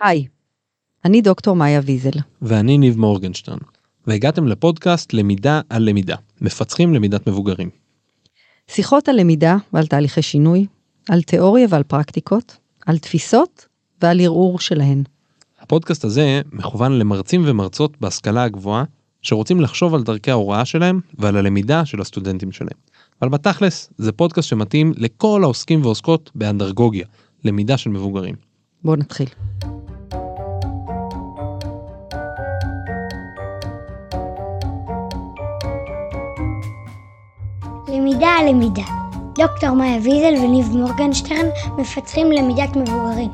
היי, אני דוקטור מאיה ויזל. ואני ניב מורגנשטרן, והגעתם לפודקאסט למידה על למידה, מפצחים למידת מבוגרים. שיחות על למידה ועל תהליכי שינוי, על תיאוריה ועל פרקטיקות, על תפיסות ועל ערעור שלהן. הפודקאסט הזה מכוון למרצים ומרצות בהשכלה הגבוהה, שרוצים לחשוב על דרכי ההוראה שלהם ועל הלמידה של הסטודנטים שלהם. אבל בתכלס, זה פודקאסט שמתאים לכל העוסקים ועוסקות באנדרגוגיה, למידה של מבוגרים. בואו נתחיל. למידה על למידה. דוקטור מאיה ויזל וניב מורגנשטרן מפתחים למידת מבוגרים.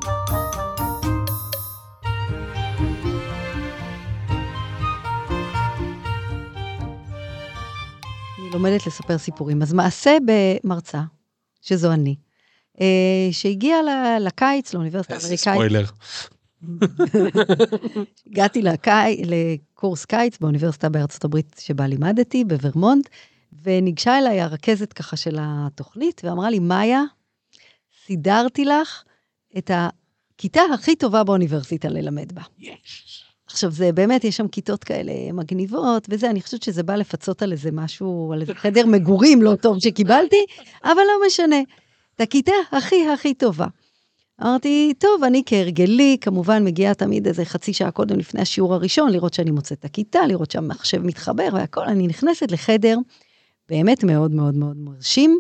אני לומדת לספר סיפורים. אז מעשה במרצה, שזו אני, אה, שהגיעה לקיץ, לאוניברסיטה איזה האמריקאית. ספוילר. הגעתי לקי... לקורס קיץ באוניברסיטה בארצות הברית שבה לימדתי, בוורמונט, וניגשה אליי הרכזת ככה של התוכנית, ואמרה לי, מאיה, סידרתי לך את הכיתה הכי טובה באוניברסיטה ללמד בה. עכשיו, זה באמת, יש שם כיתות כאלה מגניבות וזה, אני חושבת שזה בא לפצות על איזה משהו, על איזה חדר מגורים לא טוב שקיבלתי, אבל לא משנה. את הכיתה הכי הכי טובה. אמרתי, טוב, אני כהרגלי, כמובן מגיעה תמיד איזה חצי שעה קודם לפני השיעור הראשון, לראות שאני מוצאת את הכיתה, לראות שהמחשב מתחבר והכל, אני נכנסת לחדר באמת מאוד מאוד מאוד מרשים,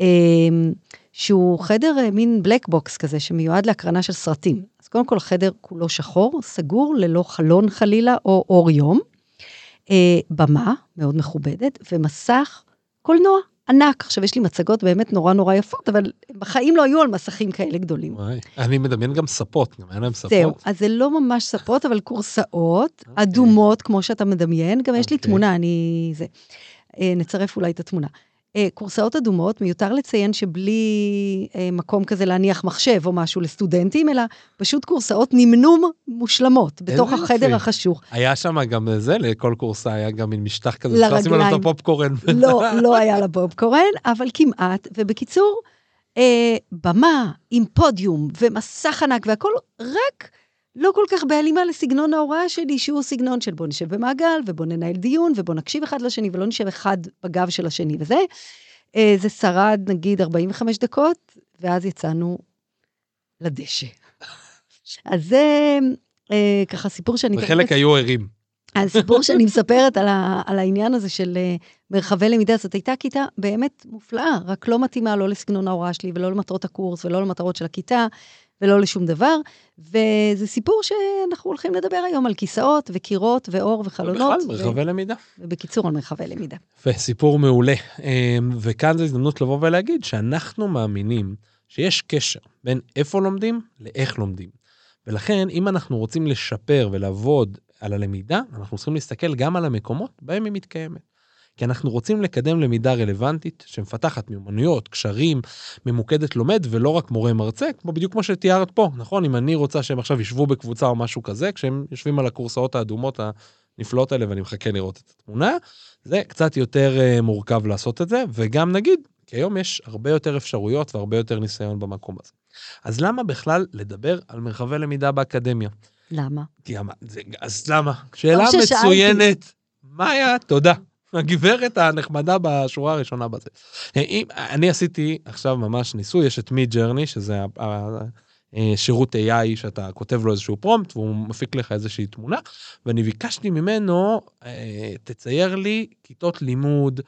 אמ, שהוא חדר אה, מין בלק בוקס כזה, שמיועד להקרנה של סרטים. אז קודם כל, החדר כולו שחור, סגור, ללא חלון חלילה, או אור יום. אה, במה מאוד מכובדת, ומסך קולנוע ענק. עכשיו, יש לי מצגות באמת נורא נורא יפות, אבל בחיים לא היו על מסכים כאלה גדולים. וואי, אני מדמיין גם ספות, גם היה להם ספות. זהו, אז זה לא ממש ספות, אבל כורסאות אדומות, כמו שאתה מדמיין. גם יש לי אוקיי. תמונה, אני... זה. אה, נצרף אולי את התמונה. אה, כורסאות אדומות, מיותר לציין שבלי אה, מקום כזה להניח מחשב או משהו לסטודנטים, אלא פשוט כורסאות נמנום מושלמות, בתוך החדר יופי. החשוך. היה שם גם זה, לכל קורסה היה גם מין משטח כזה, שאפשר לשים עליו את לרגליים. הפופקורן. לא, לא היה לה בובקורן, אבל כמעט. ובקיצור, אה, במה עם פודיום ומסך ענק והכל, רק לא כל כך בהלימה לסגנון ההוראה שלי, שהוא סגנון של בוא נשב במעגל, ובוא ננהל דיון, ובוא נקשיב אחד לשני, ולא נשב אחד בגב של השני וזה. אה, זה שרד נגיד 45 דקות, ואז יצאנו לדשא. אז זה אה, ככה סיפור שאני... וחלק היו ערים. הסיפור שאני מספרת על, ה, על העניין הזה של uh, מרחבי למידה, זאת הייתה כיתה באמת מופלאה, רק לא מתאימה לא לסגנון ההוראה שלי ולא למטרות הקורס ולא למטרות של הכיתה ולא לשום דבר. וזה סיפור שאנחנו הולכים לדבר היום על כיסאות וקירות ואור וחלונות. בכלל, מרחבי למידה. ובקיצור, על מרחבי למידה. וסיפור מעולה. אמ, וכאן זו הזדמנות לבוא ולהגיד שאנחנו מאמינים שיש קשר בין איפה לומדים לאיך לומדים. ולכן, אם אנחנו רוצים לשפר ולעבוד על הלמידה, אנחנו צריכים להסתכל גם על המקומות בהם היא מתקיימת. כי אנחנו רוצים לקדם למידה רלוונטית, שמפתחת מיומנויות, קשרים, ממוקדת לומד, ולא רק מורה מרצה, כמו בדיוק כמו שתיארת פה, נכון? אם אני רוצה שהם עכשיו ישבו בקבוצה או משהו כזה, כשהם יושבים על הכורסאות האדומות הנפלאות האלה, ואני מחכה לראות את התמונה, זה קצת יותר uh, מורכב לעשות את זה, וגם נגיד, כי היום יש הרבה יותר אפשרויות והרבה יותר ניסיון במקום הזה. אז למה בכלל לדבר על מרחבי למידה באקדמיה? למה? כי אז למה? שאלה ששאלתי. מצוינת. מאיה, תודה. הגברת הנחמדה בשורה הראשונה בזה. אם, אני עשיתי עכשיו ממש ניסוי, יש את מי ג'רני, שזה אה, שירות AI שאתה כותב לו איזשהו פרומפט והוא מפיק לך איזושהי תמונה, ואני ביקשתי ממנו, אה, תצייר לי כיתות לימוד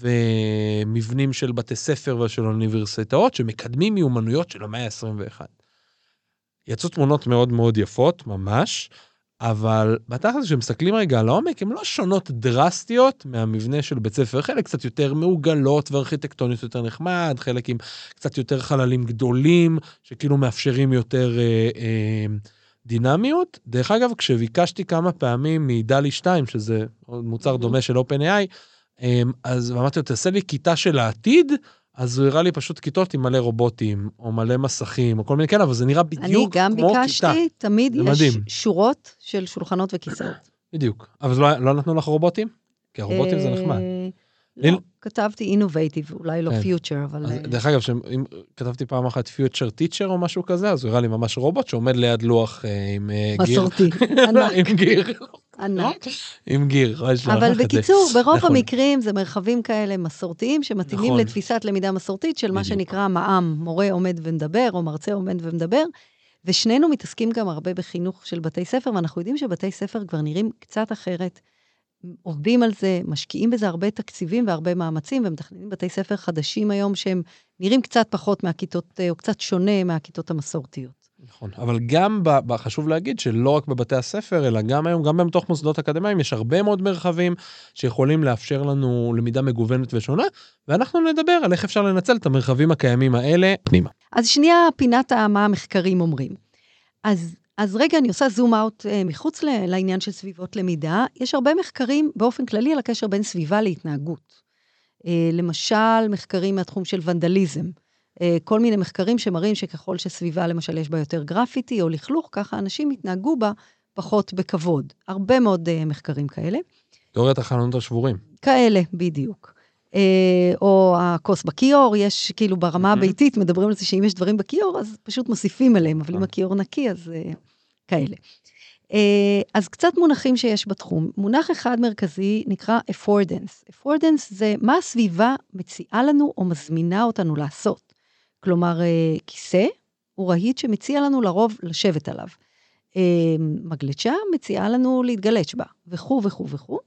ומבנים של בתי ספר ושל אוניברסיטאות שמקדמים מיומנויות של המאה ה-21. יצאו תמונות מאוד מאוד יפות, ממש, אבל בתכלס, כשמסתכלים רגע על העומק, הן לא שונות דרסטיות מהמבנה של בית ספר. חלק קצת יותר מעוגלות וארכיטקטוניות יותר נחמד, חלק עם קצת יותר חללים גדולים, שכאילו מאפשרים יותר אה, אה, דינמיות. דרך אגב, כשביקשתי כמה פעמים מדלי 2, שזה מוצר דומה של OpenAI, אה, אז אמרתי לו, תעשה לי כיתה של העתיד, אז הוא הראה לי פשוט כיתות עם מלא רובוטים, או מלא מסכים, או כל מיני כאלה, אבל זה נראה אני בדיוק גם כמו ביקשתי, כיתה. תמיד יש מדהים. שורות של שולחנות וכיסאות. בדיוק. אבל לא, לא נתנו לך רובוטים? כי הרובוטים זה נחמד. אה, לא, כתבתי innovative, אולי לא כן. future, אבל... אז אה, דרך אגב, שאם כתבתי פעם אחת future teacher או משהו כזה, אז הוא הראה לי ממש רובוט שעומד ליד לוח אה, עם אה, גיר. מסורתי, ענק, עם גיר. ענק. עם גיר. מה יש לו אבל? בקיצור, ברוב נכון. המקרים זה מרחבים כאלה מסורתיים שמתאימים נכון. לתפיסת למידה מסורתית של מה בדיוק. שנקרא מע"מ, מורה עומד ומדבר, או מרצה עומד ומדבר. ושנינו מתעסקים גם הרבה בחינוך של בתי ספר, ואנחנו יודעים שבתי ספר כבר נראים קצת אחרת. עובדים על זה, משקיעים בזה הרבה תקציבים והרבה מאמצים, ומתכננים בתי ספר חדשים היום שהם נראים קצת פחות מהכיתות, אה, או קצת שונה מהכיתות המסורתיות. נכון, אבל גם, ב, חשוב להגיד שלא רק בבתי הספר, אלא גם היום, גם בתוך מוסדות אקדמיים, יש הרבה מאוד מרחבים שיכולים לאפשר לנו למידה מגוונת ושונה, ואנחנו נדבר על איך אפשר לנצל את המרחבים הקיימים האלה פנימה. אז שנייה, פינת מה המחקרים אומרים. אז, אז רגע, אני עושה זום אאוט אה, מחוץ ל- לעניין של סביבות למידה. יש הרבה מחקרים באופן כללי על הקשר בין סביבה להתנהגות. אה, למשל, מחקרים מהתחום של ונדליזם. אה, כל מיני מחקרים שמראים שככל שסביבה, למשל, יש בה יותר גרפיטי או לכלוך, ככה אנשים יתנהגו בה פחות בכבוד. הרבה מאוד אה, מחקרים כאלה. תיאוריית החלונות השבורים. כאלה, בדיוק. אה, או הכוס בכיור, יש כאילו ברמה. הביתית, מדברים על זה שאם יש דברים בכיור, אז פשוט מוסיפים עליהם, אבל אם. הכיור נקי, אז כאלה. אז קצת מונחים שיש בתחום. מונח אחד מרכזי נקרא affordance. affordance זה מה הסביבה מציעה לנו או מזמינה אותנו לעשות. כלומר, אה, כיסא הוא רהיט שמציע לנו לרוב לשבת עליו. אה, מגלשה מציעה לנו להתגלש בה, וכו' וכו' וכו'.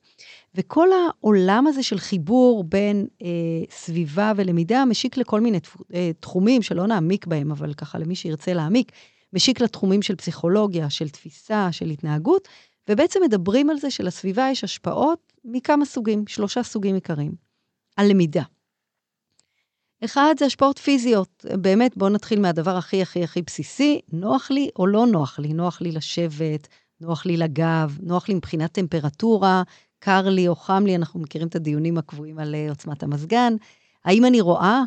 וכל העולם הזה של חיבור בין אה, סביבה ולמידה משיק לכל מיני תפ... אה, תחומים שלא נעמיק בהם, אבל ככה למי שירצה להעמיק, משיק לתחומים של פסיכולוגיה, של תפיסה, של התנהגות, ובעצם מדברים על זה שלסביבה יש השפעות מכמה סוגים, שלושה סוגים עיקריים, על למידה. אחד זה השפעות פיזיות, באמת בואו נתחיל מהדבר הכי הכי הכי בסיסי, נוח לי או לא נוח לי, נוח לי לשבת, נוח לי לגב, נוח לי מבחינת טמפרטורה, קר לי או חם לי, אנחנו מכירים את הדיונים הקבועים על אה, עוצמת המזגן. האם אני רואה,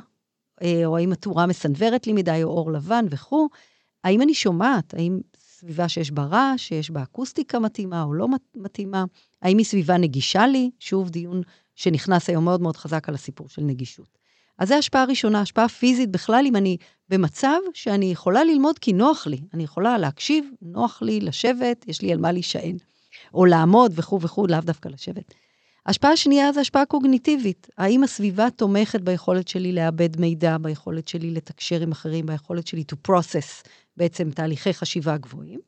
אה, או האם התאורה מסנוורת לי מדי, או אור לבן וכו'. האם אני שומעת, האם סביבה שיש בה רעש, שיש בה אקוסטיקה מתאימה או לא מת- מתאימה? האם היא סביבה נגישה לי? שוב, דיון שנכנס היום מאוד מאוד חזק על הסיפור של נגישות. אז זו השפעה ראשונה, השפעה פיזית בכלל, אם אני במצב שאני יכולה ללמוד כי נוח לי. אני יכולה להקשיב, נוח לי לשבת, יש לי על מה להישען. או לעמוד וכו' וכו', לאו דווקא לשבת. השפעה שנייה זה השפעה קוגניטיבית. האם הסביבה תומכת ביכולת שלי לאבד מידע, ביכולת שלי לתקשר עם אחרים, ביכולת שלי to process בעצם תהליכי חשיבה גבוהים?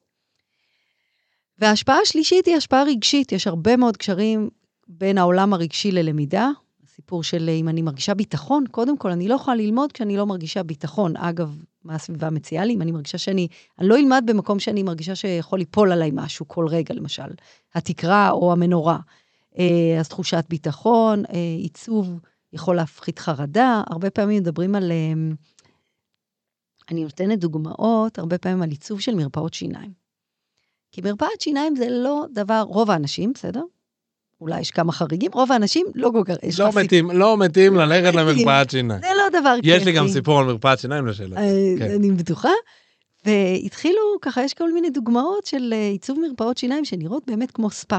וההשפעה השלישית היא השפעה רגשית. יש הרבה מאוד קשרים בין העולם הרגשי ללמידה. הסיפור של אם אני מרגישה ביטחון, קודם כל, אני לא יכולה ללמוד כשאני לא מרגישה ביטחון. אגב, מה הסביבה מציעה לי? אם אני מרגישה שאני, אני לא אלמד במקום שאני מרגישה שיכול ליפול עליי משהו כל רגע, למשל, התקרה או המנורה. אה, אז תחושת ביטחון, אה, עיצוב יכול להפחית חרדה. הרבה פעמים מדברים על, אה, אני נותנת דוגמאות, הרבה פעמים על עיצוב של מרפאות שיניים. כי מרפאת שיניים זה לא דבר, רוב האנשים, בסדר? אולי יש כמה חריגים, רוב האנשים לא כל כך, יש לא לך סיפור- מתאים, לא מתאים ללכת למרפאת שיניים. זה לא דבר כיפי. יש לי גם סיפור על מרפאת שיניים לשאלה. אה, כן. אני בטוחה. והתחילו, ככה, יש כל מיני דוגמאות של אה, עיצוב מרפאות שיניים שנראות באמת כמו ספא.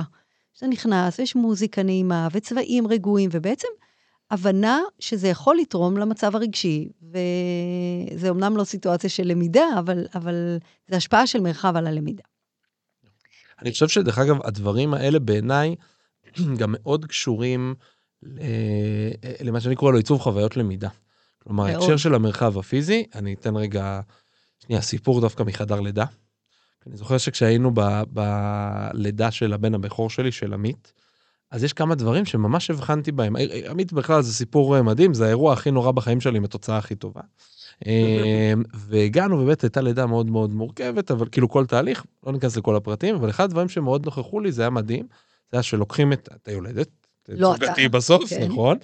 שאתה נכנס, ויש מוזיקה נעימה, וצבעים רגועים, ובעצם הבנה שזה יכול לתרום למצב הרגשי, וזה אומנם לא סיטואציה של למידה, אבל, אבל זה השפעה של מרחב על הלמידה. אני חושב שדרך אגב, הדברים האלה בעיניי גם מאוד קשורים למה שאני קורא לו עיצוב חוויות למידה. כלומר. ההקשר של המרחב הפיזי, אני אתן רגע, שנייה, סיפור דווקא מחדר לידה. אני זוכר שכשהיינו בלידה של הבן הבכור שלי, של עמית, אז יש כמה דברים שממש הבחנתי בהם. עמית בכלל זה סיפור אה, מדהים, זה האירוע הכי נורא בחיים שלי עם התוצאה הכי טובה. אה, והגענו, באמת הייתה לידה מאוד מאוד מורכבת, אבל כאילו כל תהליך, לא ניכנס לכל הפרטים, אבל אחד הדברים שמאוד נוכחו לי, זה היה מדהים, זה היה שלוקחים את, את היולדת, לא אתה. זוגתי בסוף, כן. נכון?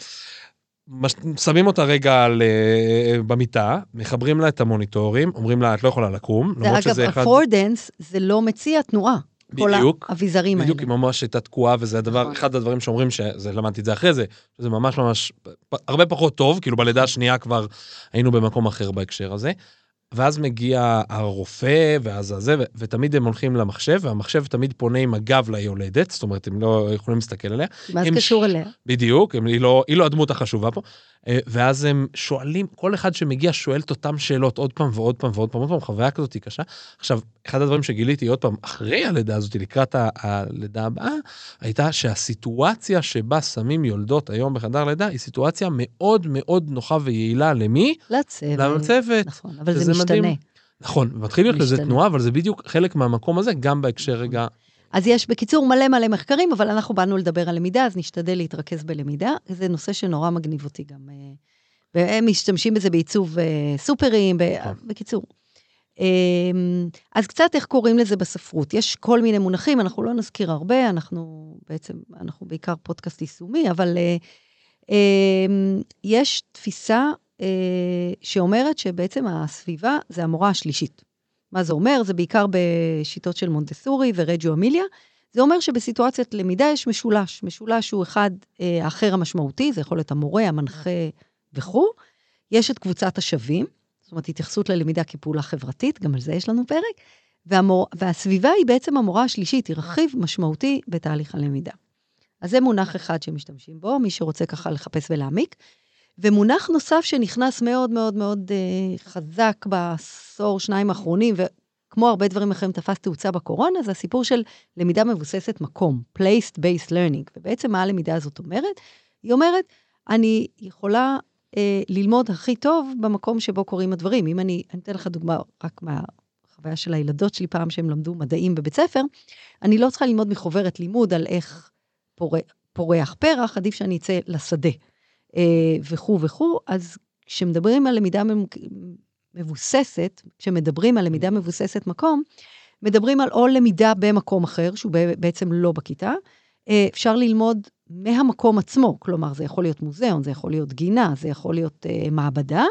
מש- שמים אותה רגע על, אה, במיטה, מחברים לה את המוניטורים, אומרים לה, את לא יכולה לקום, למרות שזה אחד... אפורדנס זה לא מציע תנועה. כל בדיוק. האביזרים האלה. בדיוק, היא ממש הייתה תקועה, וזה הדבר, נכון. אחד הדברים שאומרים, שזה, למדתי את זה אחרי זה, שזה ממש ממש, הרבה פחות טוב, כאילו בלידה השנייה כבר היינו במקום אחר בהקשר הזה. ואז מגיע הרופא, ואז הזה, ותמיד הם הולכים למחשב, והמחשב תמיד פונה עם הגב ליולדת, זאת אומרת, הם לא יכולים להסתכל עליה. מה זה קשור אליה? בדיוק, לא, היא לא הדמות החשובה פה. אה, ואז הם שואלים, כל אחד שמגיע שואל את אותם שאלות עוד פעם ועוד פעם ועוד פעם, עוד פעם, חוויה כזאת היא קשה. עכשיו, אחד הדברים שגיליתי עוד פעם, אחרי הלידה הזאת, לקראת הלידה הבאה, הייתה שהסיטואציה שבה שמים יולדות היום בחדר לידה, היא סיטואציה מאוד מאוד נוחה ויעילה למי? לצוות. לצוות. נכון, אבל זה משתנה. מדהים. נכון, מתחיל להיות לזה. תנועה, אבל זה בדיוק חלק מהמקום הזה, גם בהקשר נכון. רגע... אז יש בקיצור מלא מלא מחקרים, אבל אנחנו באנו לדבר על למידה, אז נשתדל להתרכז בלמידה. זה נושא שנורא מגניב אותי גם. אה, והם משתמשים בזה בעיצוב אה, סופרים, נכון. בקיצור. אה, אז קצת איך קוראים לזה בספרות. יש כל מיני מונחים, אנחנו לא נזכיר הרבה, אנחנו בעצם, אנחנו בעיקר פודקאסט יישומי, אבל אה, אה, יש תפיסה שאומרת שבעצם הסביבה זה המורה השלישית. מה זה אומר? זה בעיקר בשיטות של מונטסורי ורג'ו אמיליה. זה אומר שבסיטואציית למידה יש משולש. משולש הוא אחד אה, המשמעותי, זה יכול להיות המורה, המנחה וכו'. יש את קבוצת השווים, זאת אומרת, התייחסות ללמידה כפעולה חברתית, גם על זה יש לנו פרק. והמור... והסביבה היא בעצם המורה השלישית, היא רכיב משמעותי בתהליך הלמידה. אז זה מונח אחד שמשתמשים בו, מי שרוצה ככה לחפש ולהעמיק. ומונח נוסף שנכנס מאוד מאוד מאוד אה, חזק בעשור, שניים האחרונים, וכמו הרבה דברים אחרים תפס תאוצה בקורונה, זה הסיפור של למידה מבוססת מקום, Placed-Based Learning. ובעצם מה הלמידה הזאת אומרת? היא אומרת, אני יכולה אה, ללמוד הכי טוב במקום שבו קורים הדברים. אם אני, אני אתן לך דוגמה רק מהחוויה של הילדות שלי פעם שהם למדו מדעים בבית ספר, אני לא צריכה ללמוד מחוברת לימוד על איך פורח, פורח פרח, עדיף שאני אצא לשדה. אה, וכו' וכו', אז כשמדברים על למידה. מבוססת, כשמדברים על למידה מבוססת מקום, מדברים על או למידה במקום אחר, שהוא בעצם לא בכיתה, אה, אפשר ללמוד מהמקום עצמו, כלומר, זה יכול להיות מוזיאון, זה יכול להיות גינה, זה יכול להיות אה, מעבדה.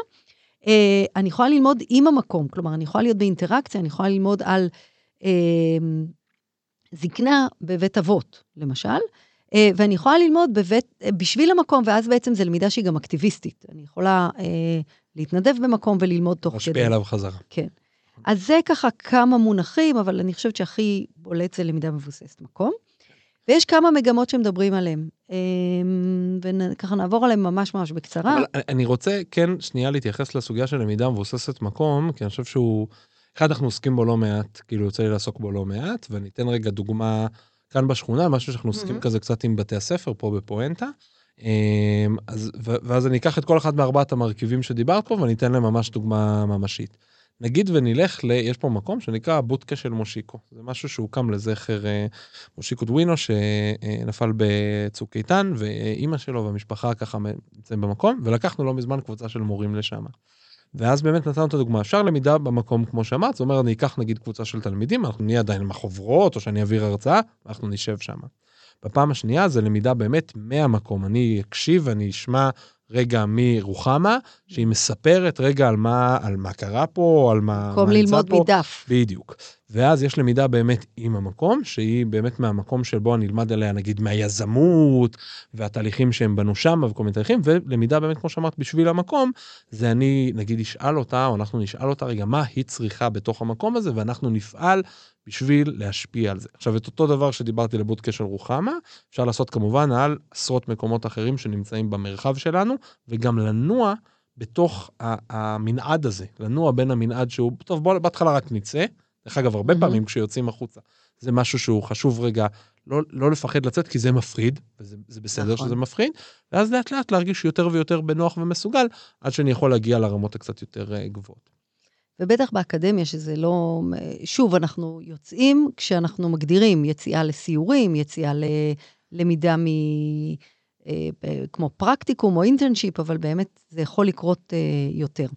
אה, אני יכולה ללמוד עם המקום, כלומר, אני יכולה להיות באינטראקציה, אני יכולה ללמוד על אה, זקנה בבית אבות, למשל, ואני יכולה ללמוד בבית, אה, בשביל המקום, ואז בעצם זו למידה שהיא גם אקטיביסטית. אני יכולה אה, להתנדב במקום וללמוד תוך כדי. משפיע עליו חזרה. כן. אז זה ככה כמה מונחים, אבל אני חושבת שהכי בולט זה למידה מבוססת מקום. ויש כמה מגמות שמדברים עליהן, אה, וככה נעבור עליהן ממש ממש בקצרה. אבל אני רוצה כן שנייה להתייחס לסוגיה של למידה מבוססת מקום, כי אני חושב שהוא, אחד, אנחנו עוסקים בו לא מעט, כאילו יוצא לי לעסוק בו לא מעט, ואני אתן רגע דוגמה כאן בשכונה, משהו שאנחנו עוסקים מהמם. כזה קצת עם בתי הספר פה בפואנטה. אמ, אז, ואז אני אקח את כל אחד מארבעת המרכיבים שדיברת פה ואני אתן להם ממש דוגמה ממשית. נגיד ונלך ל... יש פה מקום שנקרא הבודקה של מושיקו. זה משהו שהוקם לזכר אה, מושיקו דווינו שנפל בצוק איתן, ואימא שלו והמשפחה ככה נמצאים במקום, ולקחנו לא מזמן קבוצה של מורים לשם. ואז באמת נתנו את הדוגמה, אפשר למידה במקום כמו שאמרת, זאת אומרת, אני אקח נגיד קבוצה של תלמידים, אנחנו נהיה עדיין עם החוברות, או שאני אעביר הרצאה, ואנחנו נשב שם. בפעם השנייה זה למידה באמת מהמקום, אני אקשיב ואני אשמע רגע מרוחמה, שהיא מספרת רגע על מה, על מה קרה פה, על מה, במקום מה נמצא ללמוד פה. מדף. בדיוק. ואז יש למידה באמת עם המקום, שהיא באמת מהמקום שבו אני אלמד עליה, נגיד, מהיזמות, והתהליכים שהם בנו שם, וכל מיני תהליכים, ולמידה באמת, כמו שאמרת, בשביל המקום, זה אני, נגיד, אשאל אותה, או אנחנו נשאל אותה, רגע, מה היא צריכה בתוך המקום הזה, ואנחנו נפעל בשביל להשפיע על זה. עכשיו, את אותו דבר שדיברתי לבודקה של רוחמה, אפשר לעשות כמובן על עשרות מקומות אחרים שנמצאים במרחב שלנו, וגם לנוע בתוך המנעד הזה, לנוע בין המנעד שהוא, טוב, בוא בהתחלה רק נצא, דרך אגב, הרבה מהמם. פעמים כשיוצאים החוצה, זה משהו שהוא חשוב רגע, לא, לא לפחד לצאת, כי זה מפחיד, וזה זה בסדר נכון. שזה מפחיד, ואז לאט לאט להרגיש יותר ויותר בנוח ומסוגל, עד שאני יכול להגיע לרמות הקצת יותר אה, גבוהות. ובטח באקדמיה, שזה לא... שוב, אנחנו יוצאים כשאנחנו מגדירים יציאה לסיורים, יציאה ללמידה מ... אה, ב- כמו פרקטיקום או אינטרנשיפ, אבל באמת זה יכול לקרות אה, יותר.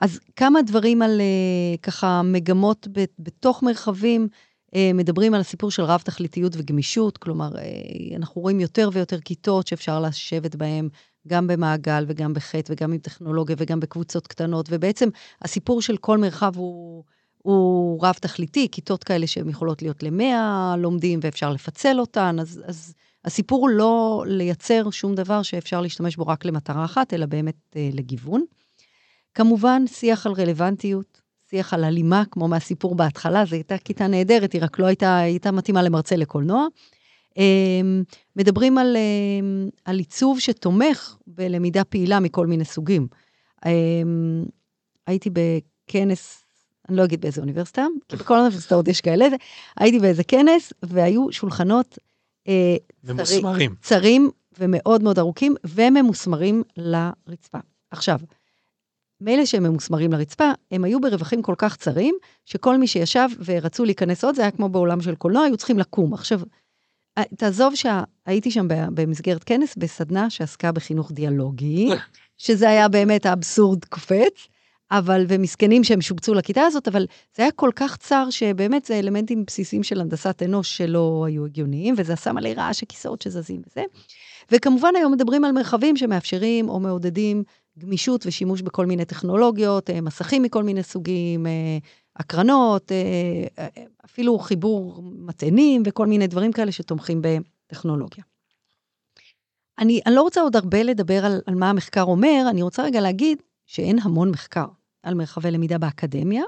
אז כמה דברים על אה, ככה מגמות בתוך מרחבים, אה, מדברים על הסיפור של רב-תכליתיות וגמישות, כלומר, אה, אנחנו רואים יותר ויותר כיתות שאפשר לשבת בהן, גם במעגל וגם בחטא וגם עם טכנולוגיה וגם בקבוצות קטנות, ובעצם הסיפור של כל מרחב הוא, הוא רב-תכליתי, כיתות כאלה שהן יכולות להיות למאה לומדים ואפשר לפצל אותן, אז, אז הסיפור הוא לא לייצר שום דבר שאפשר להשתמש בו רק למטרה אחת, אלא באמת אה, לגיוון. כמובן, שיח על רלוונטיות, שיח על הלימה, כמו מהסיפור בהתחלה, זו הייתה כיתה נהדרת, היא רק לא הייתה, הייתה מתאימה למרצה לקולנוע. אמ, מדברים על, אמ, על עיצוב שתומך בלמידה פעילה מכל מיני סוגים. אמ, הייתי בכנס, אני לא אגיד באיזה אוניברסיטה, כי בכל האוניברסיטאות יש כאלה, הייתי באיזה כנס, והיו שולחנות אה, ממוסמרים. צרים ומאוד מאוד ארוכים, וממוסמרים לרצפה. עכשיו, מילא שהם ממוסמרים לרצפה, הם היו ברווחים כל כך צרים, שכל מי שישב ורצו להיכנס עוד, זה היה כמו בעולם של קולנוע, היו צריכים לקום. עכשיו, אה, תעזוב שהייתי שם במסגרת כנס בסדנה שעסקה בחינוך דיאלוגי, שזה היה באמת האבסורד קופץ, אבל, ומסכנים שהם שובצו לכיתה הזאת, אבל זה היה כל כך צר, שבאמת זה אלמנטים בסיסיים של הנדסת אנוש שלא היו הגיוניים, וזה עשה מלא רעש של כיסאות שזזים וזה. וכמובן היום מדברים על מרחבים שמאפשרים או מעודדים גמישות ושימוש בכל מיני טכנולוגיות, אה, מסכים מכל מיני סוגים, אה, הקרנות, אפילו חיבור מטענים וכל מיני דברים כאלה שתומכים בטכנולוגיה. אני, אני לא רוצה עוד הרבה לדבר על, על מה המחקר אומר, אני רוצה רגע להגיד שאין המון מחקר על מרחבי למידה באקדמיה.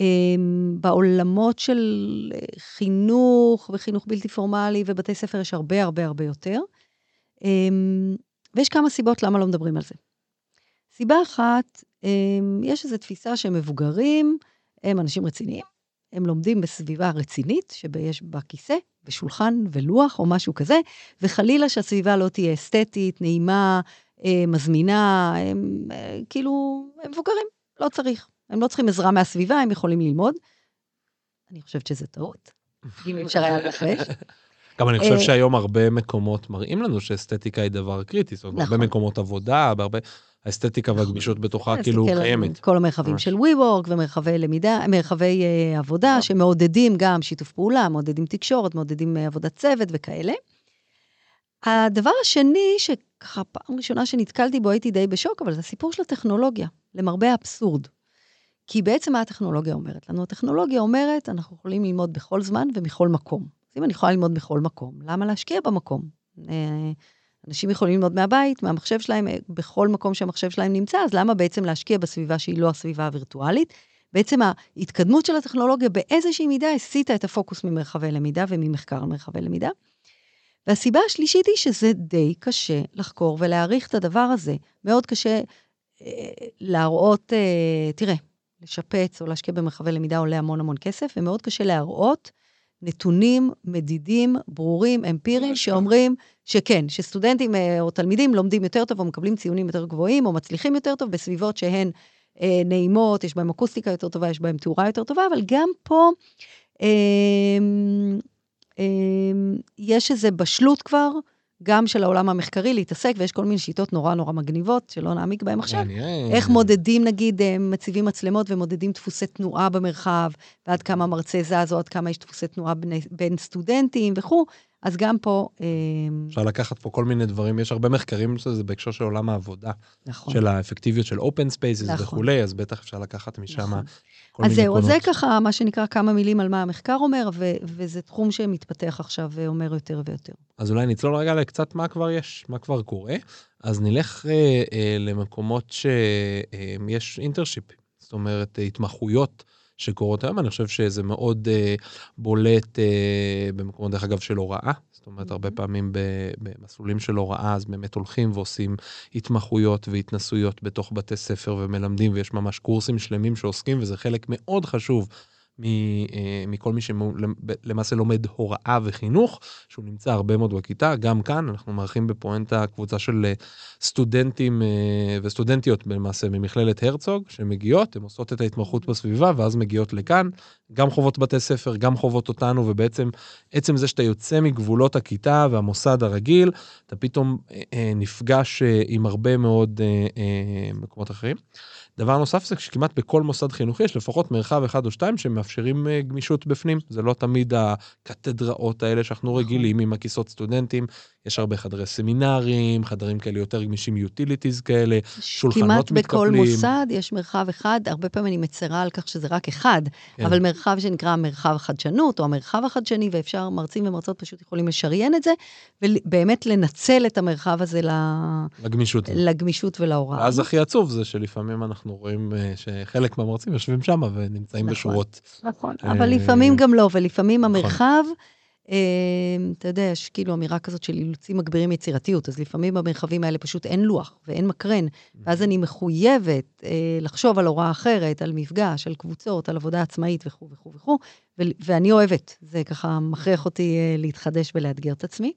אמ, בעולמות של חינוך וחינוך בלתי פורמלי ובתי ספר יש הרבה הרבה הרבה יותר. אמ, ויש כמה סיבות למה לא מדברים על זה. סיבה אחת, אמ, יש איזו תפיסה שמבוגרים הם אנשים רציניים, הם לומדים בסביבה רצינית, שיש בה כיסא ושולחן ולוח או משהו כזה, וחלילה שהסביבה לא תהיה אסתטית, נעימה, אה, מזמינה, הם אה, כאילו, הם מבוגרים, לא צריך. הם לא צריכים עזרה מהסביבה, הם יכולים ללמוד. אני חושבת שזה טעות, אם אפשר היה לנחש. גם אני חושב אה, שהיום הרבה מקומות מראים לנו שאסתטיקה היא דבר קריטי, זאת אומרת, נכון. הרבה מקומות עבודה, בהרבה... האסתטיקה נכון. והגמישות בתוכה כאילו קיימת. כל המרחבים של WeWork ומרחבי למידה, מרחבי עבודה נכון. שמעודדים גם שיתוף פעולה, מעודדים תקשורת, מעודדים עבודת צוות וכאלה. הדבר השני, שככה פעם ראשונה שנתקלתי בו הייתי די בשוק, אבל זה הסיפור של הטכנולוגיה, למרבה האבסורד. כי בעצם מה הטכנולוגיה אומרת לנו? הטכנולוגיה אומרת, אנחנו יכולים ללמוד בכל זמן ומכל מקום. אז אם אני יכולה ללמוד בכל מקום, למה להשקיע במקום? אה, אנשים יכולים ללמוד מהבית, מהמחשב שלהם, אה, בכל מקום שהמחשב שלהם נמצא, אז למה בעצם להשקיע בסביבה שהיא לא הסביבה הווירטואלית? בעצם ההתקדמות של הטכנולוגיה באיזושהי מידה הסיטה את הפוקוס ממרחבי למידה וממחקר על מרחבי למידה. והסיבה השלישית היא שזה די קשה לחקור ולהעריך את הדבר הזה. מאוד קשה אה, להראות, אה, תראה, לשפץ או להשקיע במרחבי למידה עולה המון המון כסף, ומאוד קשה להראות נתונים מדידים, ברורים, אמפיריים, שאומרים שכן, שסטודנטים אה, או תלמידים לומדים יותר טוב או מקבלים ציונים יותר גבוהים או מצליחים יותר טוב בסביבות שהן אה, נעימות, יש בהן אקוסטיקה יותר טובה, יש בהן תאורה יותר טובה, אבל גם פה אה, יש איזו בשלות כבר. גם של העולם המחקרי להתעסק, ויש כל מיני שיטות נורא נורא מגניבות, שלא נעמיק בהן עכשיו. איך מודדים, נגיד, אה, מציבים מצלמות ומודדים דפוסי תנועה במרחב, ועד כמה מרצה זז, או עד כמה יש דפוסי תנועה בין, בין סטודנטים וכו'. אז גם פה... אה, אפשר לקחת פה כל מיני דברים, יש הרבה מחקרים שזה בהקשר של עולם העבודה. נכון. של האפקטיביות של open spaces נכון. וכולי, אז בטח אפשר לקחת משם נכון. כל מיני תובנות. אז זהו, זה ככה, מה שנקרא, כמה מילים על מה המחקר אומר, ו- וזה תחום שמתפתח עכשיו ואומר יותר ויותר. אז אולי נצלול רגע לקצת מה כבר יש, מה כבר קורה. אז נלך אה, אה, למקומות שיש אה, internship, זאת אומרת, התמחויות. שקורות היום, אני חושב שזה מאוד uh, בולט uh, במקומות, דרך אגב, של הוראה. זאת אומרת, הרבה פעמים במסלולים של הוראה, אז באמת הולכים ועושים התמחויות והתנסויות בתוך בתי ספר ומלמדים, ויש ממש קורסים שלמים שעוסקים, וזה חלק מאוד חשוב אה, מכל מי שלמעשה לומד הוראה וחינוך, שהוא נמצא הרבה מאוד בכיתה. גם כאן אנחנו מארחים בפואנטה קבוצה של אה, סטודנטים אה, וסטודנטיות למעשה ממכללת הרצוג, שמגיעות, הן עושות את ההתמחות בסביבה, ואז מגיעות לכאן, גם חוות בתי ספר, גם חוות אותנו, ובעצם עצם זה שאתה יוצא מגבולות הכיתה והמוסד הרגיל, אתה פתאום נפגש עם הרבה מאוד מקומות אחרים. דבר נוסף זה שכמעט בכל מוסד חינוכי יש לפחות מרחב אחד או שתיים שמאפשרים uh, גמישות בפנים. זה לא תמיד הקתדראות האלה שאנחנו נכון. רגילים עם הכיסאות סטודנטים, יש הרבה חדרי סמינרים, חדרים כאלה יותר גמישים, יוטיליטיז כאלה, שולחנות מתקפלים. כמעט בכל מוסד יש מרחב אחד, הרבה פעמים אני מצרה על כך שזה רק אחד, כן. אבל מרחב שנקרא מרחב חדשנות, או המרחב החדשני, ואפשר, מרצים ומרצות פשוט יכולים לשריין את זה, ובאמת לנצל את המרחב הזה לגמישות, לגמישות ולהוראה. ואז הכי עצוב זה שלפעמים אנחנו אנחנו רואים אה, שחלק מהמרצים יושבים שם ונמצאים נכון. בשורות. נכון, אה, אבל לפעמים גם לא, ולפעמים נכון. המרחב, אה, אתה יודע, יש כאילו אמירה כזאת של אילוצים מגבירים יצירתיות, אז לפעמים במרחבים האלה פשוט אין לוח ואין מקרן, ואז אני מחויבת אה, לחשוב על הוראה אחרת, על מפגש, על קבוצות, על עבודה עצמאית וכו' וכו' וכו', ואני אוהבת, זה ככה מכריח אותי אה, להתחדש ולאתגר את עצמי.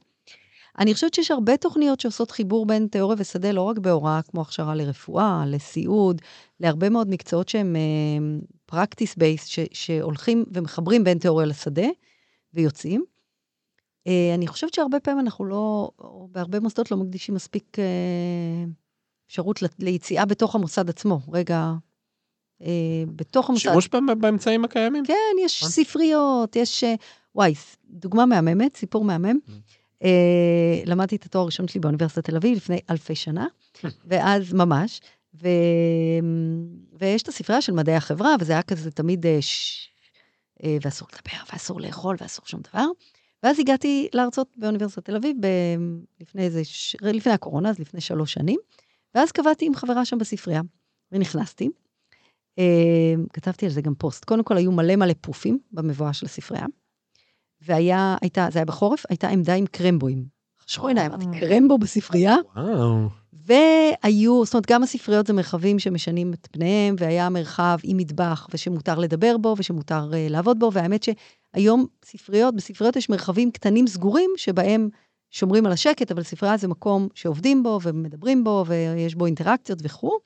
אני חושבת שיש הרבה תוכניות שעושות חיבור בין תיאוריה ושדה, לא רק בהוראה, כמו הכשרה לרפואה, לסיעוד, להרבה מאוד מקצועות שהם uh, practice based, שהולכים ומחברים בין תיאוריה לשדה ויוצאים. Uh, אני חושבת שהרבה פעמים אנחנו לא, בהרבה מוסדות לא מקדישים מספיק uh, אפשרות ל- ליציאה בתוך המוסד עצמו. רגע, uh, בתוך המוסד. שימוש בא- באמצעים הקיימים. כן, יש אה? ספריות, יש... אה, וואי, דוגמה מהממת, סיפור מהמם. אה, למדתי את התואר הראשון שלי באוניברסיטת תל אביב לפני אלפי שנה, ואז ממש, ו... ויש את הספרייה של מדעי החברה, וזה היה כזה תמיד, אה, ש... אה, ואסור לדבר, ואסור לאכול, ואסור שום דבר. ואז הגעתי להרצות באוניברסיטת תל אביב ב... לפני איזה, ש... לפני הקורונה, אז לפני שלוש שנים, ואז קבעתי עם חברה שם בספרייה, ונכנסתי. אה, כתבתי על זה גם פוסט. קודם כל, היו מלא מלא פופים במבואה של הספרייה, והיה, הייתה, זה היה בחורף, הייתה עמדה עם קרמבואים. חשכו עיניי, אמרתי, קרמבו בספרייה? וואו. והיו, זאת אומרת, גם הספריות זה מרחבים שמשנים את פניהם, והיה מרחב עם מטבח, ושמותר לדבר בו, ושמותר uh, לעבוד בו, והאמת שהיום ספריות, בספריות יש מרחבים קטנים סגורים, שבהם שומרים על השקט, אבל ספרייה זה מקום שעובדים בו, ומדברים בו, ויש בו אינטראקציות וכו'.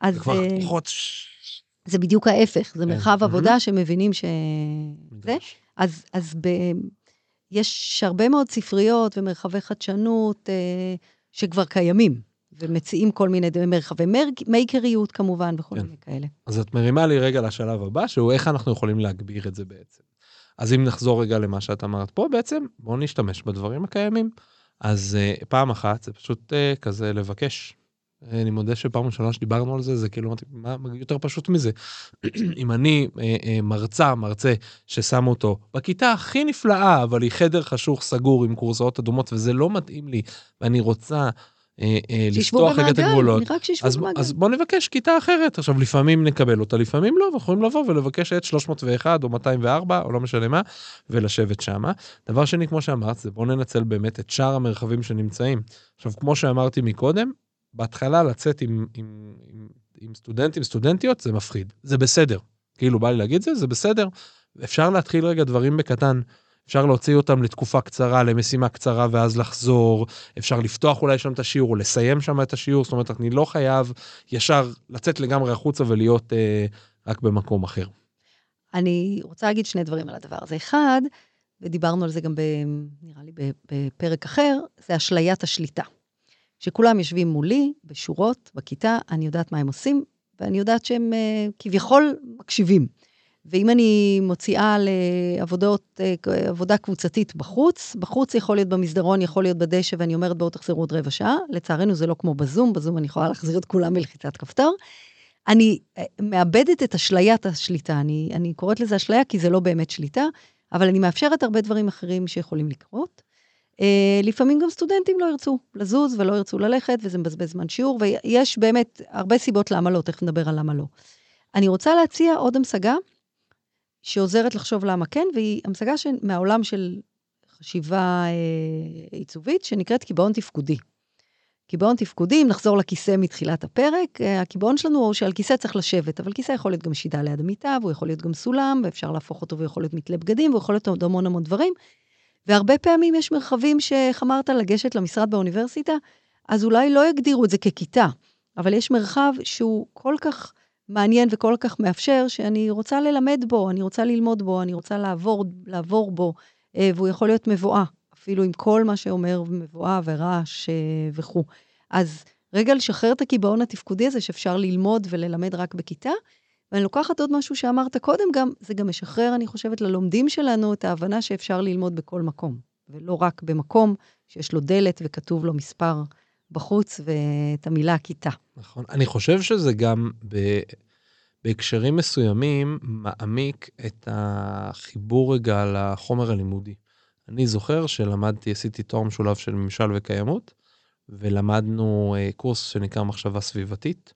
אז זה כבר אה, פחות... זה בדיוק ההפך, זה כן. מרחב. עבודה שמבינים ש... זה. אז, אז ב... יש הרבה מאוד ספריות ומרחבי חדשנות אה, שכבר קיימים, ומציעים כל מיני ד- מרחבי מר... מייקריות כמובן, וכל כן. מיני כאלה. אז את מרימה לי רגע לשלב הבא, שהוא איך אנחנו יכולים להגביר את זה בעצם. אז אם נחזור רגע למה שאת אמרת פה, בעצם בואו נשתמש בדברים הקיימים. אז uh, פעם אחת זה פשוט uh, כזה לבקש. אני מודה שפעם ראשונה שדיברנו על זה, זה כאילו, מה יותר פשוט מזה? אם אני אה, אה, מרצה, מרצה, ששם אותו בכיתה הכי נפלאה, אבל היא חדר חשוך סגור עם קורסאות אדומות, וזה לא מתאים לי, ואני רוצה אה, לפתוח רגע את הגבולות. אז. אז בוא נבקש כיתה אחרת. עכשיו, לפעמים נקבל אותה, לפעמים לא, ויכולים לבוא ולבקש את 301 או 204, או לא משנה מה, ולשבת שמה. דבר שני, כמו שאמרת, זה בוא ננצל באמת את שאר המרחבים שנמצאים. עכשיו, כמו שאמרתי מקודם, בהתחלה לצאת עם, עם, עם, עם סטודנטים, סטודנטיות, זה מפחיד. זה בסדר. כאילו, בא לי להגיד זה, זה בסדר. אפשר להתחיל רגע דברים בקטן. אפשר להוציא אותם לתקופה קצרה, למשימה קצרה, ואז לחזור. אפשר לפתוח אולי שם את השיעור, או לסיים שם את השיעור. זאת אומרת, אני לא חייב ישר לצאת לגמרי החוצה ולהיות אה, רק במקום אחר. אני רוצה להגיד שני דברים על הדבר הזה. אחד, ודיברנו על זה גם, ב, נראה לי, בפרק אחר, זה אשליית השליטה. שכולם יושבים מולי, בשורות, בכיתה, אני יודעת מה הם עושים, ואני יודעת שהם uh, כביכול מקשיבים. ואם אני מוציאה לעבודות, uh, עבודה קבוצתית בחוץ, בחוץ יכול להיות במסדרון, יכול להיות בדשא, ואני אומרת, בואו תחזרו עוד רבע שעה. לצערנו זה לא כמו בזום, בזום אני יכולה להחזיר את כולם בלחיצת כפתור. אני אה, מאבדת את אשליית השליטה. אני, אני קוראת לזה אשליה כי זה לא באמת שליטה, אבל אני מאפשרת הרבה דברים אחרים שיכולים לקרות. Uh, לפעמים גם סטודנטים לא ירצו לזוז ולא ירצו ללכת, וזה מבזבז זמן שיעור, ויש באמת הרבה סיבות למה לא, תכף נדבר על למה לא. אני רוצה להציע עוד המשגה שעוזרת לחשוב למה כן, והיא המשגה ש... מהעולם של חשיבה אה, עיצובית, שנקראת קיבעון תפקודי. קיבעון תפקודי, אם נחזור לכיסא מתחילת הפרק, אה, הקיבעון שלנו הוא שעל כיסא צריך לשבת, אבל כיסא יכול להיות גם שידה ליד המיטה, והוא יכול להיות גם סולם, ואפשר להפוך אותו ויכול להיות מתלה בגדים, והוא יכול להיות עוד המון המון דברים. והרבה פעמים יש מרחבים שאיך אמרת, לגשת למשרד באוניברסיטה, אז אולי לא יגדירו את זה ככיתה, אבל יש מרחב שהוא כל כך מעניין וכל כך מאפשר, שאני רוצה ללמד בו, אני רוצה ללמוד בו, אני רוצה לעבור, לעבור בו, אה, והוא יכול להיות מבואה, אפילו עם כל מה שאומר מבואה ורעש אה, וכו'. אז רגע לשחרר את הקיבעון התפקודי הזה שאפשר ללמוד וללמד רק בכיתה, ואני לוקחת עוד משהו שאמרת קודם גם, זה גם משחרר, אני חושבת, ללומדים שלנו את ההבנה שאפשר ללמוד בכל מקום, ולא רק במקום שיש לו דלת וכתוב לו מספר בחוץ ואת המילה כיתה. נכון. אני חושב שזה גם ב... בהקשרים מסוימים מעמיק את החיבור רגע לחומר הלימודי. אני זוכר שלמדתי, עשיתי תואר משולב של ממשל וקיימות, ולמדנו אה, קורס שנקרא מחשבה סביבתית,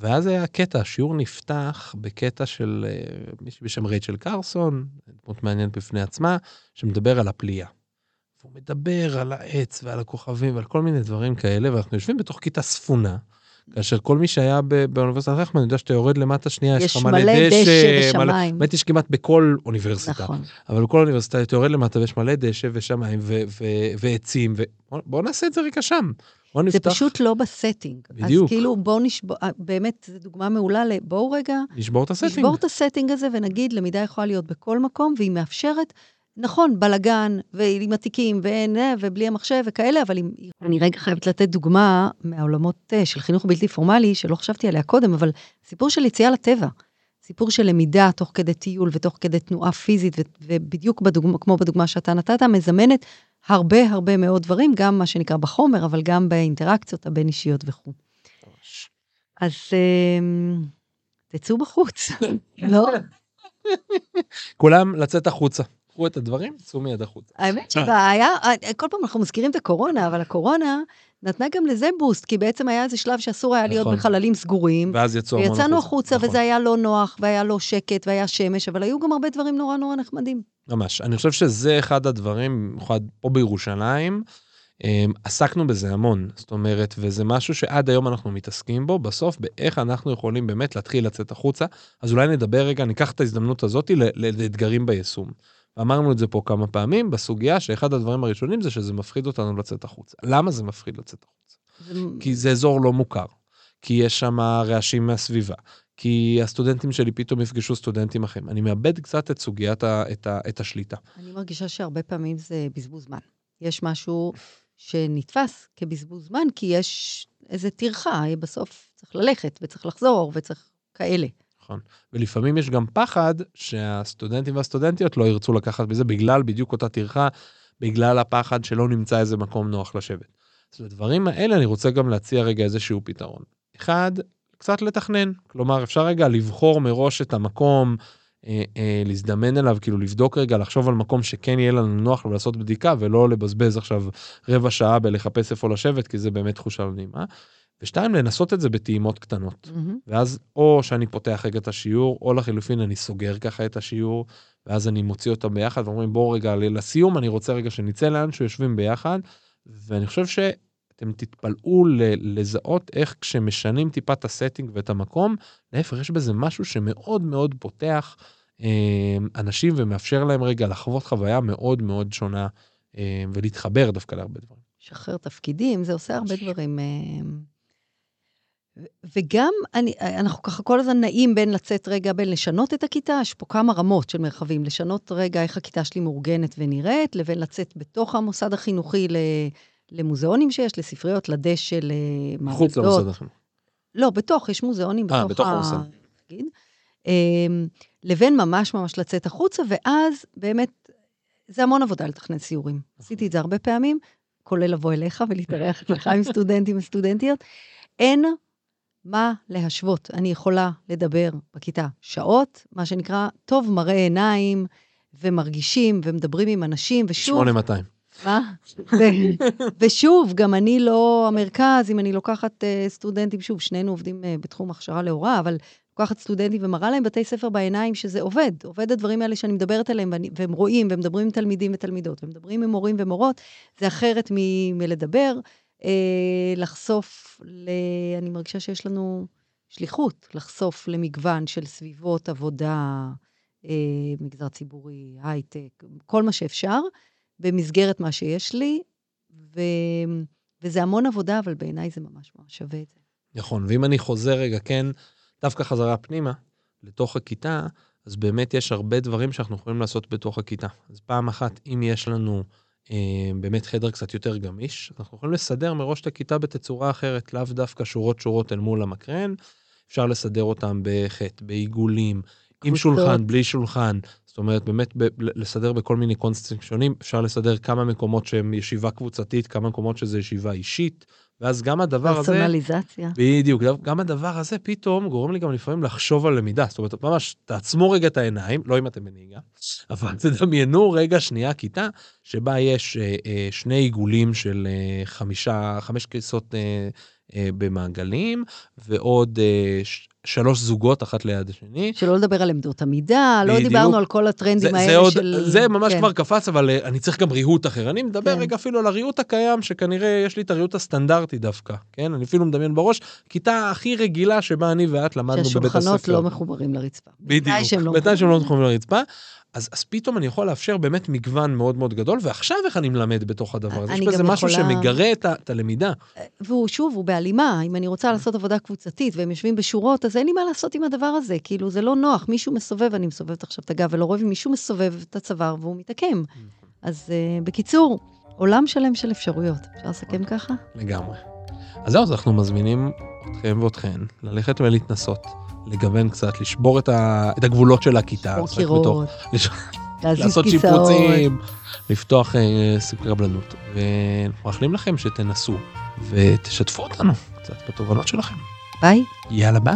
ואז היה קטע, השיעור נפתח בקטע של אה, מישהי בשם רייצ'ל קרסון, דמות מעניינת בפני עצמה, שמדבר על הפליאה. הוא מדבר על העץ ועל הכוכבים ועל כל מיני דברים כאלה, ואנחנו יושבים בתוך כיתה ספונה, כאשר כל מי שהיה באוניברסיטת רחמן יודע שאתה יורד למטה שנייה, יש מלא דשא ושמיים. באמת יש כמעט בכל אוניברסיטה. נכון. אבל בכל אוניברסיטה אתה יורד למטה ויש מלא דשא ושמיים ו- ו- ועצים, ובואו בוא נעשה את זה רגע שם. בוא זה נפתח, פשוט לא ב setting. בדיוק. אז כאילו, בואו נשבור, אה, באמת, זו דוגמה מעולה ל... בואו רגע, נשבור את ה setting. נשבור את ה setting הזה ונגיד, למידה יכולה להיות בכל מקום, והיא מאפשרת, נכון, בלגן, ועם התיקים, ואין, אה, ובלי המחשב וכאלה, אבל אם... אני רגע חייבת לתת דוגמה מהעולמות אה, של חינוך בלתי פורמלי, שלא חשבתי עליה קודם, אבל סיפור של יציאה לטבע. סיפור של למידה תוך כדי טיול ותוך כדי תנועה פיזית, ובדיוק בדוגמה, כמו בדוגמה שאתה נתת, מזמנת הרבה הרבה מאוד דברים, גם מה שנקרא בחומר, אבל גם באינטראקציות הבין-אישיות וכו'. אז אמ, תצאו בחוץ, לא? כולם לצאת החוצה. קחו את הדברים, צאו מיד החוצה. האמת שבעיה, כל פעם אנחנו מזכירים את הקורונה, אבל הקורונה נתנה גם לזה בוסט, כי בעצם היה איזה שלב שאסור היה להיות נכון. בחללים סגורים. ואז יצאו המון ויצאנו החוצה, נכון. וזה היה לא נוח, והיה לא שקט, והיה שמש, אבל היו גם הרבה דברים נורא נורא נחמדים. ממש. אני חושב שזה אחד הדברים, במיוחד פה בירושלים, אמ, עסקנו בזה המון. זאת אומרת, וזה משהו שעד היום אנחנו מתעסקים בו, בסוף באיך אנחנו יכולים באמת להתחיל לצאת החוצה. אז אולי נדבר רגע, ניקח את ההזדמנות הזאת לאתגרים ביישום. ואמרנו את זה פה כמה פעמים, בסוגיה שאחד הדברים הראשונים זה שזה מפחיד אותנו לצאת החוצה. למה זה מפחיד לצאת החוצה? זה- כי זה אזור לא מוכר, כי יש שם רעשים מהסביבה, כי הסטודנטים שלי פתאום יפגשו סטודנטים אחרים. אני מאבד קצת את סוגיית ה, את, ה, את השליטה. אני מרגישה שהרבה פעמים זה בזבוז זמן. יש משהו שנתפס כבזבוז זמן, כי יש איזה טרחה, בסוף צריך ללכת וצריך לחזור וצריך כאלה. נכון. ולפעמים יש גם פחד שהסטודנטים והסטודנטיות לא ירצו לקחת בזה בגלל בדיוק אותה טרחה, בגלל הפחד שלא נמצא איזה מקום נוח לשבת. אז לדברים האלה אני רוצה גם להציע רגע איזשהו פתרון. אחד, קצת לתכנן. כלומר, אפשר רגע לבחור מראש את המקום, אה, אה, להזדמן אליו, כאילו לבדוק רגע, לחשוב על מקום שכן יהיה לנו נוח ולעשות בדיקה, ולא לבזבז עכשיו רבע שעה בלחפש איפה לשבת, כי זה באמת תחושה לא נעימה. ושתיים, לנסות את זה בטעימות קטנות. מהמם. ואז או שאני פותח רגע את השיעור, או לחילופין אני סוגר ככה את השיעור, ואז אני מוציא אותם ביחד, ואומרים בואו רגע, לסיום אני רוצה רגע שנצא לאנשהו, יושבים ביחד, ואני חושב שאתם תתפלאו ל- לזהות איך כשמשנים טיפה את הסטינג ואת המקום, להפך, יש בזה משהו שמאוד מאוד פותח אה, אנשים ומאפשר להם רגע לחוות חוויה מאוד מאוד שונה, אה, ולהתחבר דווקא להרבה דברים. לשחרר תפקידים, זה עושה הרבה דברים. אה, וגם, אני, אנחנו ככה כל הזמן נעים בין לצאת רגע, בין לשנות את הכיתה, יש פה כמה רמות של מרחבים, לשנות רגע איך הכיתה שלי מאורגנת ונראית, לבין לצאת בתוך המוסד החינוכי ל- למוזיאונים שיש, לספריות, לדשא, למעבדות. למוסד החינוך. לא, בתוך, יש מוזיאונים אה, בתוך, בתוך ה- המוסד. נגיד. אמ, לבין ממש ממש לצאת החוצה, ואז באמת, זה המון עבודה לתכנן סיורים. עשיתי את זה הרבה פעמים, כולל לבוא אליך ולהתארח אצלך עם סטודנטים וסטודנטיות. אין מה להשוות. אני יכולה לדבר בכיתה שעות, מה שנקרא, טוב מראה עיניים, ומרגישים, ומדברים עם אנשים, ושוב, 8200. מה? ושוב, גם אני לא המרכז, אם אני לוקחת uh, סטודנטים, שוב, שנינו עובדים uh, בתחום הכשרה להוראה, אבל לוקחת סטודנטים ומראה להם בתי ספר בעיניים שזה עובד. עובד הדברים האלה שאני מדברת עליהם, ואני, והם רואים, ומדברים עם תלמידים ותלמידות, ומדברים עם מורים ומורות, זה אחרת מ- מלדבר. Uh, לחשוף, ל... אני מרגישה שיש לנו שליחות לחשוף למגוון של סביבות עבודה, uh, מגזר ציבורי, הייטק, כל מה שאפשר. במסגרת מה שיש לי, ו... וזה המון עבודה, אבל בעיניי זה ממש ממש שווה את זה. נכון, ואם אני חוזר רגע, כן, דווקא חזרה פנימה, לתוך הכיתה, אז באמת יש הרבה דברים שאנחנו יכולים לעשות בתוך הכיתה. אז פעם אחת, אם יש לנו אה, באמת חדר קצת יותר גמיש, אנחנו יכולים לסדר מראש את הכיתה בתצורה אחרת, לאו דווקא שורות שורות אל מול המקרן, אפשר לסדר אותם בחטא, בעיגולים, עם. שולחן, בלי שולחן. זאת אומרת, באמת ב- לסדר בכל מיני קונסטים שונים, אפשר לסדר כמה מקומות שהם ישיבה קבוצתית, כמה מקומות שזה ישיבה אישית, ואז גם הדבר הזה... פרסונליזציה. בדיוק, גם הדבר הזה פתאום גורם לי גם לפעמים לחשוב על למידה. זאת אומרת, ממש, תעצמו רגע את העיניים, לא אם אתם בנהיגה, אבל תדמיינו רגע שנייה כיתה שבה יש אה, אה, שני עיגולים של אה, חמישה, חמש כיסות אה, אה, במעגלים, ועוד אה, ש- שלוש זוגות אחת ליד השני. שלא לדבר על עמדות עמידה, לא בדיוק. דיברנו על כל הטרנדים זה, האלה זה, עוד, של... זה ממש כן. כבר קפץ, אבל אה, אני צריך גם ריהוט אחר. אני מדבר כן. רגע אפילו על הריהוט הקיים, שכנראה יש לי את הריהוט הסטנדרטי דווקא, כן? אני אפילו מדמיין בראש, כיתה הכי רגילה שבה אני ואת למדנו בבית הספר. שהשולחנות לא מחוברים לרצפה. בדיוק, בתנאי שהם לא שהם לא מחוברים. לרצפה. אז, אז פתאום אני יכול לאפשר באמת מגוון מאוד מאוד גדול, ועכשיו איך אני מלמד בתוך הדבר הזה? יש בזה משהו יכולה- שמגרה את, ה- את הלמידה. והוא, שוב, הוא בהלימה. אם אני רוצה לעשות עבודה קבוצתית והם יושבים בשורות, אז אין לי מה לעשות עם הדבר הזה. כאילו, זה לא נוח. מישהו מסובב, אני מסובבת עכשיו את הגב ולא רואה, ומישהו מסובב את הצוואר והוא מתעקם. אז uh, בקיצור, עולם שלם של אפשרויות. אפשר לסכם ככה? לגמרי. אז זהו, אז אנחנו מזמינים אתכם ואתכן ללכת ולהתנסות, לגוון קצת, לשבור את, ה... את הגבולות של הכיתה. בתוך- קירות, לש- לעשות כיסאות. שיפוצים, לפתוח אה, סיפורי קבלנות. ואנחנו מאחלים לכם שתנסו ותשתפו אותנו קצת בתובנות שלכם. ביי. יאללה ביי.